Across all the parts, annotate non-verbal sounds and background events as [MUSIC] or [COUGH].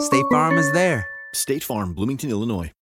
State Farm is there. State Farm, Bloomington, Illinois.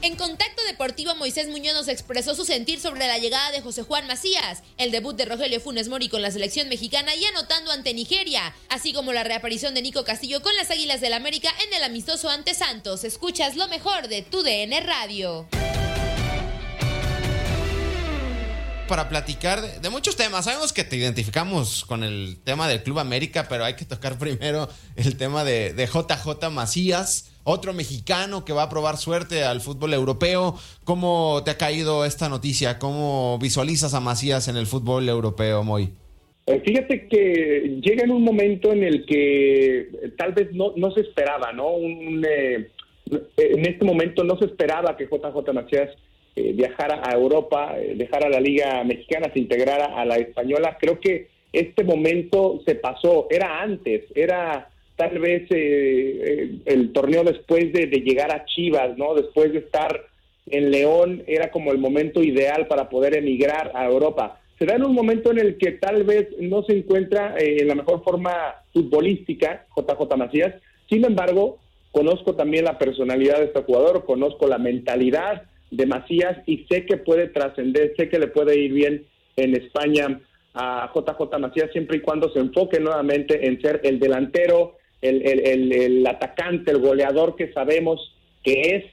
En Contacto Deportivo, Moisés Muñoz expresó su sentir sobre la llegada de José Juan Macías, el debut de Rogelio Funes Mori con la selección mexicana y anotando ante Nigeria, así como la reaparición de Nico Castillo con las Águilas del América en el amistoso ante Santos. Escuchas lo mejor de tu DN Radio. Para platicar de, muchos temas. Sabemos que te identificamos con el tema del Club América, pero hay que tocar primero el tema de, de, JJ Macías, otro mexicano que va a probar suerte al fútbol europeo. ¿Cómo te ha caído esta noticia? ¿Cómo visualizas a Macías en el fútbol europeo, Moy? Eh, fíjate que llega en un momento en el que tal vez no, no se esperaba, ¿no? Un, eh, en este momento no se esperaba que JJ Macías eh, viajara a Europa, eh, dejara la Liga Mexicana, se integrara a la española. Creo que este momento se pasó, era antes, era tal vez eh, el torneo después de, llegar a Chivas, ¿no? Después de estar en León, era como el momento ideal para poder emigrar a Europa. Se da en un momento en el que tal vez no se encuentra en la mejor forma futbolística, JJ Macías. Sin embargo, conozco también la personalidad de este jugador, conozco la mentalidad de Macías y sé que puede trascender, sé que le puede ir bien en España a JJ Macías siempre y cuando se enfoque nuevamente en ser el delantero, el, el, el, atacante, el goleador que sabemos que es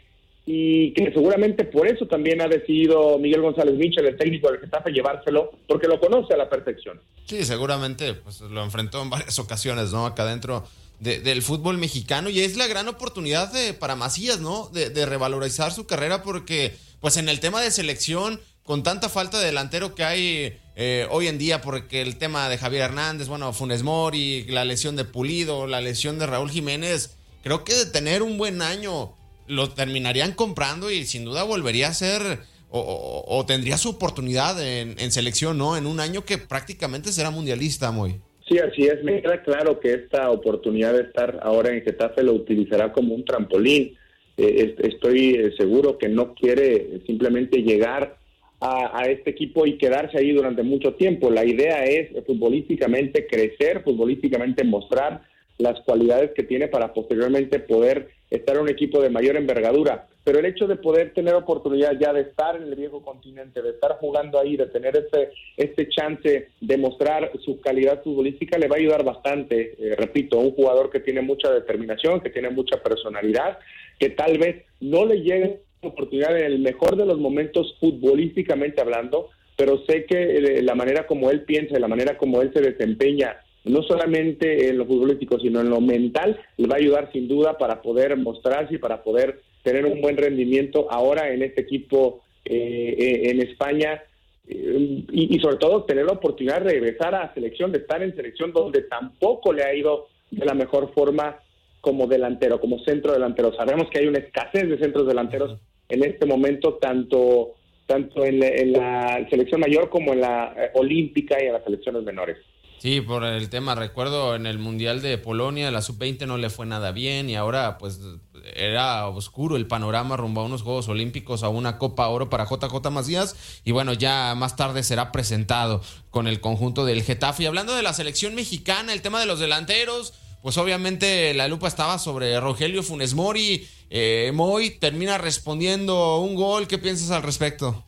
y que seguramente por eso también ha decidido Miguel González Michel, el técnico del Getafe, llevárselo, porque lo conoce a la perfección. Sí, seguramente pues, lo enfrentó en varias ocasiones, ¿no? Acá adentro de, del fútbol mexicano y es la gran oportunidad para Macías, ¿no? De, revalorizar su carrera porque, pues en el tema de selección, con tanta falta de delantero que hay eh, hoy en día, porque el tema de Javier Hernández, bueno, Funes Mori, la lesión de Pulido, la lesión de Raúl Jiménez, creo que de tener un buen año lo terminarían comprando y sin duda volvería a ser o, tendría su oportunidad en, en, selección, ¿no? En un año que prácticamente será mundialista, muy. Sí, así es. Me queda claro que esta oportunidad de estar ahora en Getafe lo utilizará como un trampolín. Eh, estoy seguro que no quiere simplemente llegar a, a, este equipo y quedarse ahí durante mucho tiempo. La idea es futbolísticamente crecer, futbolísticamente mostrar las cualidades que tiene para posteriormente poder estar en un equipo de mayor envergadura. Pero el hecho de poder tener oportunidad ya de estar en el viejo continente, de estar jugando ahí, de tener este, este chance de mostrar su calidad futbolística, le va a ayudar bastante. Eh, repito, un jugador que tiene mucha determinación, que tiene mucha personalidad, que tal vez no le llegue oportunidad en el mejor de los momentos futbolísticamente hablando, pero sé que la manera como él piensa, la manera como él se desempeña no solamente en lo futbolístico, sino en lo mental, le va a ayudar sin duda para poder mostrarse y para poder tener un buen rendimiento ahora en este equipo eh, en España y, y, sobre todo tener la oportunidad de regresar a selección, de estar en selección donde tampoco le ha ido de la mejor forma como delantero, como centro delantero. Sabemos que hay una escasez de centros delanteros en este momento, tanto, tanto en, la selección mayor como en la eh, olímpica y en las selecciones menores. Sí, por el tema, recuerdo en el Mundial de Polonia, la sub-20 no le fue nada bien y ahora pues era oscuro el panorama rumbo a unos Juegos Olímpicos, a una Copa Oro para JJ Macías y bueno, ya más tarde será presentado con el conjunto del Getafe. Y hablando de la selección mexicana, el tema de los delanteros, pues obviamente la lupa estaba sobre Rogelio Funes Mori. Eh, Moy termina respondiendo un gol, ¿qué piensas al respecto?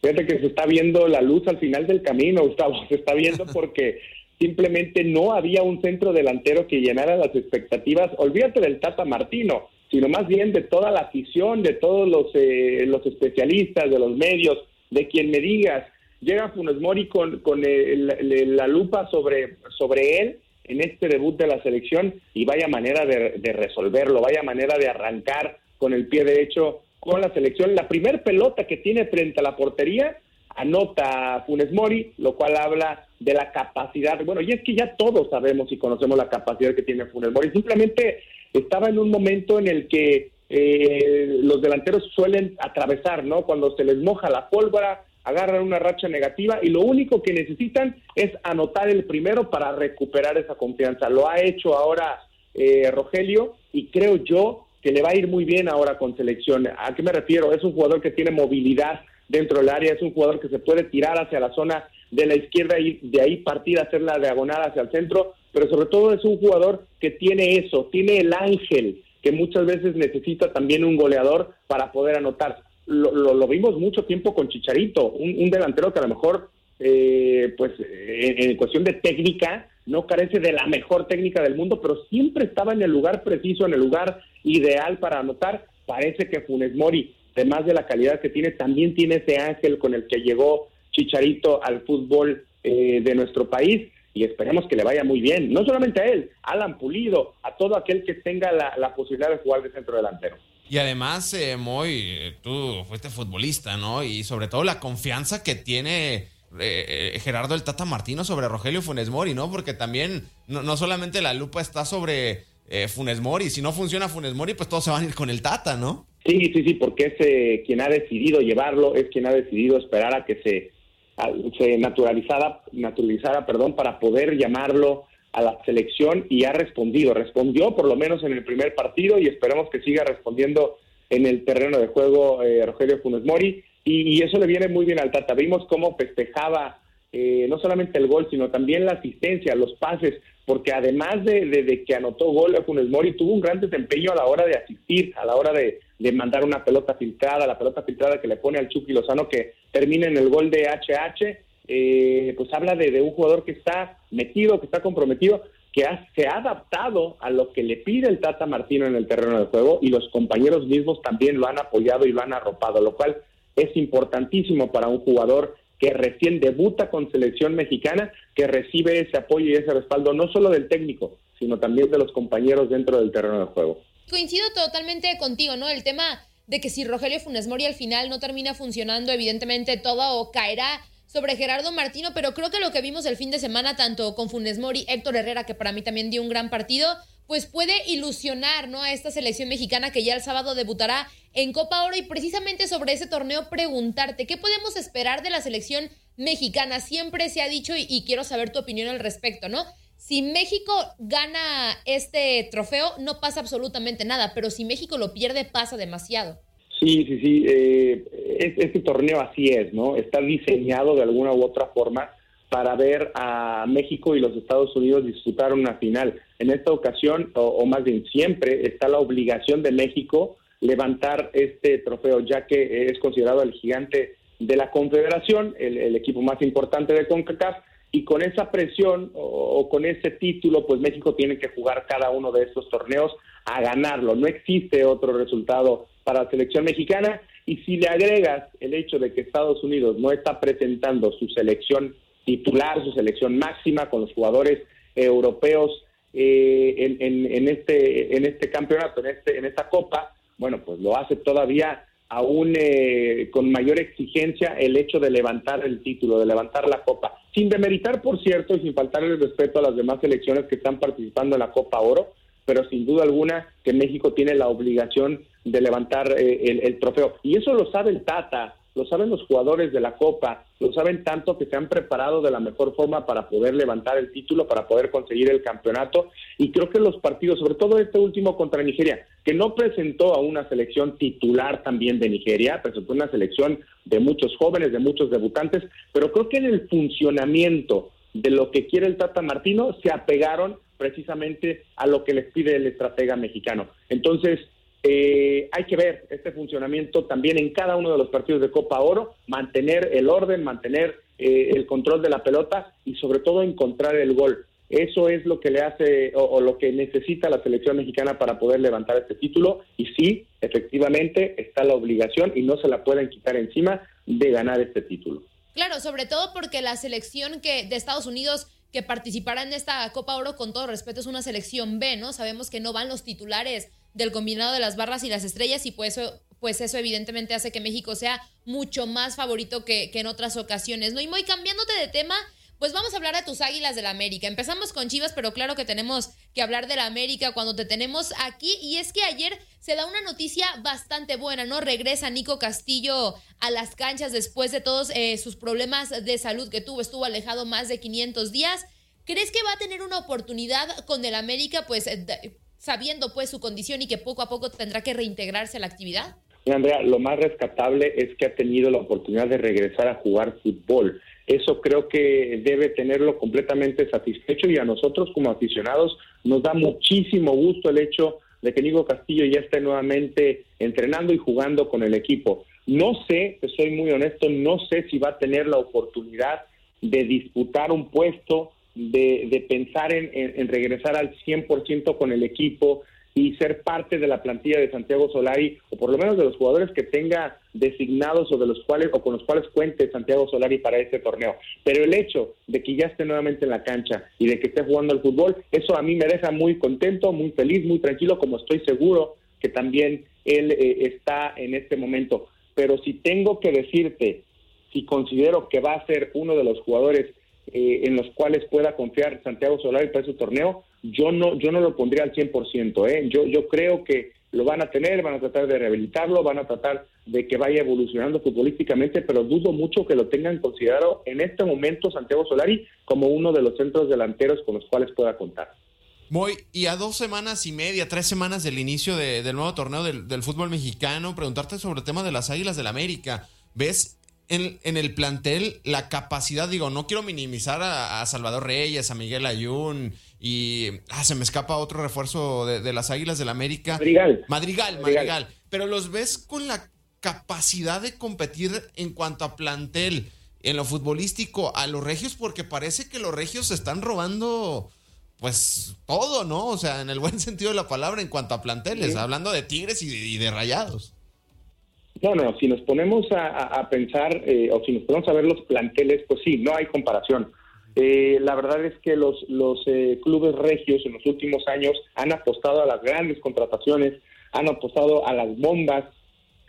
Fíjate que se está viendo la luz al final del camino, Gustavo, se está viendo [LAUGHS] porque simplemente no había un centro delantero que llenara las expectativas. Olvídate del Tata Martino, sino más bien de toda la afición, de todos los, eh, los especialistas, de los medios, de quien me digas. Llega Funes Mori con, con la lupa sobre, sobre él en este debut de la selección y vaya manera de, de resolverlo, vaya manera de arrancar con el pie derecho con la selección. La primer pelota que tiene frente a la portería anota Funes Mori, lo cual habla de la capacidad. Bueno, y es que ya todos sabemos y conocemos la capacidad que tiene Funes. Simplemente estaba en un momento en el que eh, los delanteros suelen atravesar, ¿no? Cuando se les moja la pólvora, agarran una racha negativa y lo único que necesitan es anotar el primero para recuperar esa confianza. Lo ha hecho ahora eh, Rogelio y creo yo que le va a ir muy bien ahora con selección. ¿A qué me refiero? Es un jugador que tiene movilidad dentro del área, es un jugador que se puede tirar hacia la zona de la izquierda y de ahí partir hacer la diagonal hacia el centro, pero sobre todo es un jugador que tiene eso, tiene el ángel que muchas veces necesita también un goleador para poder anotar. Lo, lo, vimos mucho tiempo con Chicharito, un, delantero que a lo mejor, eh, pues en, cuestión de técnica, no carece de la mejor técnica del mundo, pero siempre estaba en el lugar preciso, en el lugar ideal para anotar. Parece que Funes Mori, además de la calidad que tiene, también tiene ese ángel con el que llegó Chicharito al fútbol eh, de nuestro país y esperemos que le vaya muy bien, no solamente a él, Alan Pulido, a todo aquel que tenga la, posibilidad de jugar de centro delantero. Y además, eh, Moy, tú fuiste futbolista, ¿no? Y sobre todo la confianza que tiene eh, Gerardo el Tata Martino sobre Rogelio Funes Mori, ¿no? Porque también no, solamente la lupa está sobre Funes Mori, si no funciona Funes Mori, pues todos se van a ir con el Tata, ¿no? Sí, sí, sí, porque es quien ha decidido llevarlo, es quien ha decidido esperar a que se se naturalizara, naturalizara perdón, para poder llamarlo a la selección y ha respondido. Respondió por lo menos en el primer partido y esperemos que siga respondiendo en el terreno de juego eh, Rogelio Funes Mori. Y, eso le viene muy bien al Tata. Vimos cómo festejaba eh, no solamente el gol, sino también la asistencia, los pases, porque además de, que anotó gol a Funes Mori, tuvo un gran desempeño a la hora de asistir, a la hora de, de mandar una pelota filtrada, la pelota filtrada que le pone al Chucky Lozano que termina en el gol de HH, eh, pues habla de, un jugador que está metido, que está comprometido, que se ha adaptado a lo que le pide el Tata Martino en el terreno de juego y los compañeros mismos también lo han apoyado y lo han arropado, lo cual es importantísimo para un jugador que recién debuta con selección mexicana, que recibe ese apoyo y ese respaldo no solo del técnico, sino también de los compañeros dentro del terreno de juego coincido totalmente contigo, ¿no? El tema de que si Rogelio Funes Mori al final no termina funcionando, evidentemente todo caerá sobre Gerardo Martino, pero creo que lo que vimos el fin de semana, tanto con Funes Mori, Héctor Herrera, que para mí también dio un gran partido, pues puede ilusionar ¿no? a esta selección mexicana que ya el sábado debutará en Copa Oro y precisamente sobre ese torneo preguntarte, ¿qué podemos esperar de la selección mexicana? Siempre se ha dicho y, y quiero saber tu opinión al respecto, ¿no? Si México gana este trofeo, no pasa absolutamente nada, pero si México lo pierde, pasa demasiado. Sí, sí, sí. Eh, este torneo así es, ¿no? Está diseñado de alguna u otra forma para ver a México y los Estados Unidos disputar una final. En esta ocasión, o, más bien siempre, está la obligación de México levantar este trofeo, ya que es considerado el gigante de la Confederación, el, el equipo más importante de CONCACAF, y con esa presión o, con ese título, pues México tiene que jugar cada uno de estos torneos a ganarlo. No existe otro resultado para la selección mexicana y si le agregas el hecho de que Estados Unidos no está presentando su selección titular, su selección máxima con los jugadores europeos eh, en, este, en este campeonato, en, este, en esta copa, bueno, pues lo hace todavía aún eh, con mayor exigencia el hecho de levantar el título, de levantar la copa, sin demeritar, por cierto, y sin faltar el respeto a las demás selecciones que están participando en la Copa Oro, pero sin duda alguna que México tiene la obligación de levantar eh, el, trofeo. Y eso lo sabe el Tata, lo saben los jugadores de la Copa, lo saben tanto que se han preparado de la mejor forma para poder levantar el título, para poder conseguir el campeonato. Y creo que los partidos, sobre todo este último contra Nigeria, que no presentó a una selección titular también de Nigeria, presentó una selección de muchos jóvenes, de muchos debutantes, pero creo que en el funcionamiento de lo que quiere el Tata Martino se apegaron precisamente a lo que les pide el estratega mexicano. Entonces, eh, hay que ver este funcionamiento también en cada uno de los partidos de Copa Oro, mantener el orden, mantener eh, el control de la pelota y sobre todo encontrar el gol. Eso es lo que le hace o, lo que necesita la selección mexicana para poder levantar este título y sí, efectivamente está la obligación y no se la pueden quitar encima de ganar este título. Claro, sobre todo porque la selección que de Estados Unidos que participará en esta Copa Oro, con todo respeto, es una selección B, ¿no? Sabemos que no van los titulares del combinado de las barras y las estrellas y pues eso, pues eso evidentemente hace que México sea mucho más favorito que, que en otras ocasiones, ¿no? Y muy cambiándote de tema, pues vamos a hablar de tus águilas del América. Empezamos con Chivas, pero claro que tenemos que hablar de la América cuando te tenemos aquí. Y es que ayer se da una noticia bastante buena, ¿no? Regresa Nico Castillo a las canchas después de todos eh, sus problemas de salud que tuvo. Estuvo alejado más de 500 días. ¿Crees que va a tener una oportunidad con el América, pues sabiendo pues su condición y que poco a poco tendrá que reintegrarse a la actividad? Andrea, lo más rescatable es que ha tenido la oportunidad de regresar a jugar fútbol. Eso creo que debe tenerlo completamente satisfecho y a nosotros como aficionados nos da muchísimo gusto el hecho de que Nico Castillo ya esté nuevamente entrenando y jugando con el equipo. No sé, soy muy honesto, no sé si va a tener la oportunidad de disputar un puesto de, pensar en, en, regresar al 100% con el equipo y ser parte de la plantilla de Santiago Solari, o por lo menos de los jugadores que tenga designados o de los cuales o con los cuales cuente Santiago Solari para este torneo. Pero el hecho de que ya esté nuevamente en la cancha y de que esté jugando al fútbol, eso a mí me deja muy contento, muy feliz, muy tranquilo, como estoy seguro que también él eh, está en este momento. Pero si tengo que decirte, si considero que va a ser uno de los jugadores eh, en los cuales pueda confiar Santiago Solari para ese torneo, yo no, yo no lo pondría al 100%. ¿eh? Yo, yo creo que lo van a tener, van a tratar de rehabilitarlo, van a tratar de que vaya evolucionando futbolísticamente, pero dudo mucho que lo tengan considerado en este momento Santiago Solari como uno de los centros delanteros con los cuales pueda contar. Muy, y a dos semanas y media, tres semanas del inicio del nuevo torneo del, del, fútbol mexicano, preguntarte sobre el tema de las Águilas del América. ¿Ves en, el plantel la capacidad, digo, no quiero minimizar a, Salvador Reyes, a Miguel Ayun y ah, se me escapa otro refuerzo de, las Águilas del América. Madrigal. Madrigal. Madrigal, Pero los ves con la capacidad de competir en cuanto a plantel en lo futbolístico a los regios porque parece que los regios se están robando pues todo, ¿no? O sea, en el buen [LAUGHS] sentido de la palabra en cuanto a planteles, hablando de Tigres y de Rayados. No, no, si nos ponemos a, pensar eh, o si nos ponemos a ver los planteles, pues sí, no hay comparación. Eh, la verdad es que los, los eh, clubes regios en los últimos años han apostado a las grandes contrataciones, han apostado a las bombas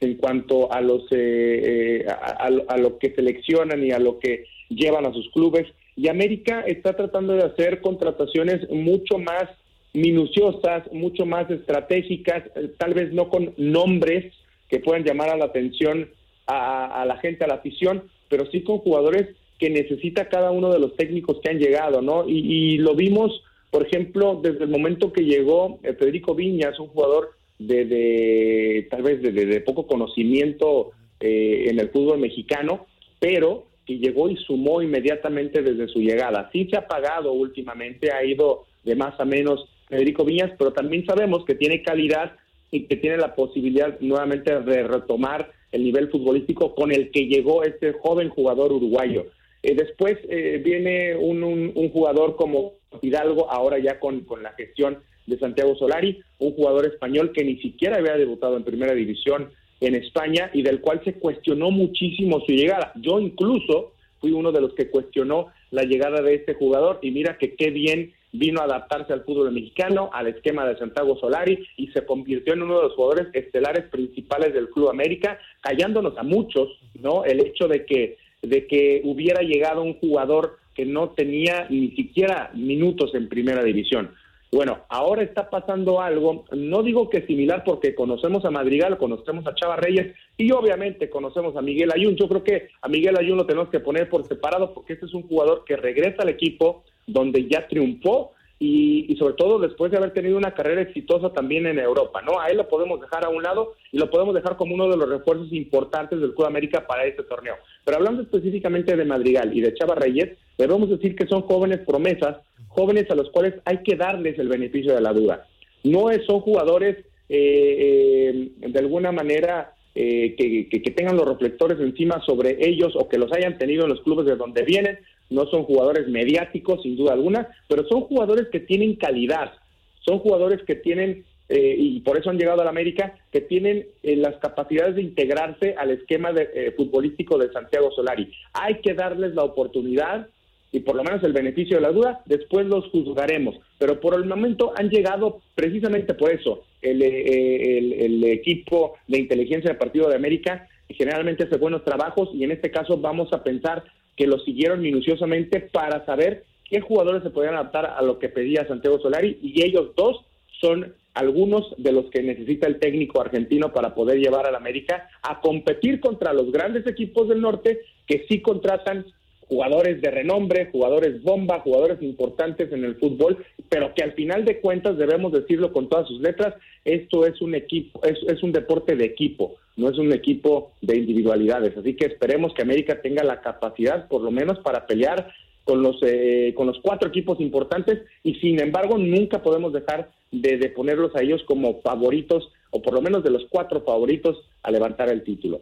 en cuanto a los a, lo que seleccionan y a lo que llevan a sus clubes. Y América está tratando de hacer contrataciones mucho más minuciosas, mucho más estratégicas, tal vez no con nombres que puedan llamar a la atención a, la gente, a la afición, pero sí con jugadores que necesita cada uno de los técnicos que han llegado, ¿no? Y, lo vimos, por ejemplo, desde el momento que llegó eh, Federico Viñas, un jugador de, tal vez de, poco conocimiento eh, en el fútbol mexicano, pero que llegó y sumó inmediatamente desde su llegada. Sí se ha pagado últimamente, ha ido de más a menos Federico Viñas, pero también sabemos que tiene calidad y que tiene la posibilidad nuevamente de retomar el nivel futbolístico con el que llegó este joven jugador uruguayo. Eh, después eh, viene un, jugador como Hidalgo, ahora ya con, con la gestión de Santiago Solari, un jugador español que ni siquiera había debutado en primera división en España y del cual se cuestionó muchísimo su llegada. Yo incluso fui uno de los que cuestionó la llegada de este jugador y mira que qué bien vino a adaptarse al fútbol mexicano, al esquema de Santiago Solari y se convirtió en uno de los jugadores estelares principales del Club América, callándonos a muchos, ¿no? El hecho de que de que hubiera llegado un jugador que no tenía ni siquiera minutos en primera división. Bueno, ahora está pasando algo, no digo que similar porque conocemos a Madrigal, conocemos a Chava Reyes y obviamente conocemos a Miguel Ayun. Yo creo que a Miguel Ayun lo tenemos que poner por separado porque este es un jugador que regresa al equipo donde ya triunfó y, sobre todo después de haber tenido una carrera exitosa también en Europa, ¿no? A él lo podemos dejar a un lado y lo podemos dejar como uno de los refuerzos importantes del Club América para este torneo. Pero hablando específicamente de Madrigal y de Chava Reyes, debemos decir que son jóvenes promesas, jóvenes a los cuales hay que darles el beneficio de la duda. No son jugadores eh, eh, de alguna manera eh, que, que, tengan los reflectores encima sobre ellos o que los hayan tenido en los clubes de donde vienen, no son jugadores mediáticos, sin duda alguna, pero son jugadores que tienen calidad, son jugadores que tienen, eh, y por eso han llegado a la América, que tienen eh, las capacidades de integrarse al esquema de, eh, futbolístico de Santiago Solari. Hay que darles la oportunidad y por lo menos el beneficio de la duda, después los juzgaremos. Pero por el momento han llegado precisamente por eso. El, el equipo de inteligencia del Partido de América generalmente hace buenos trabajos y en este caso vamos a pensar que lo siguieron minuciosamente para saber qué jugadores se podían adaptar a lo que pedía Santiago Solari y ellos dos son algunos de los que necesita el técnico argentino para poder llevar al América a competir contra los grandes equipos del norte que sí contratan jugadores de renombre, jugadores bomba, jugadores importantes en el fútbol, pero que al final de cuentas debemos decirlo con todas sus letras, esto es un equipo, es, un deporte de equipo no es un equipo de individualidades. Así que esperemos que América tenga la capacidad, por lo menos, para pelear con los, eh, con los cuatro equipos importantes y sin embargo nunca podemos dejar de, de ponerlos a ellos como favoritos o por lo menos de los cuatro favoritos a levantar el título.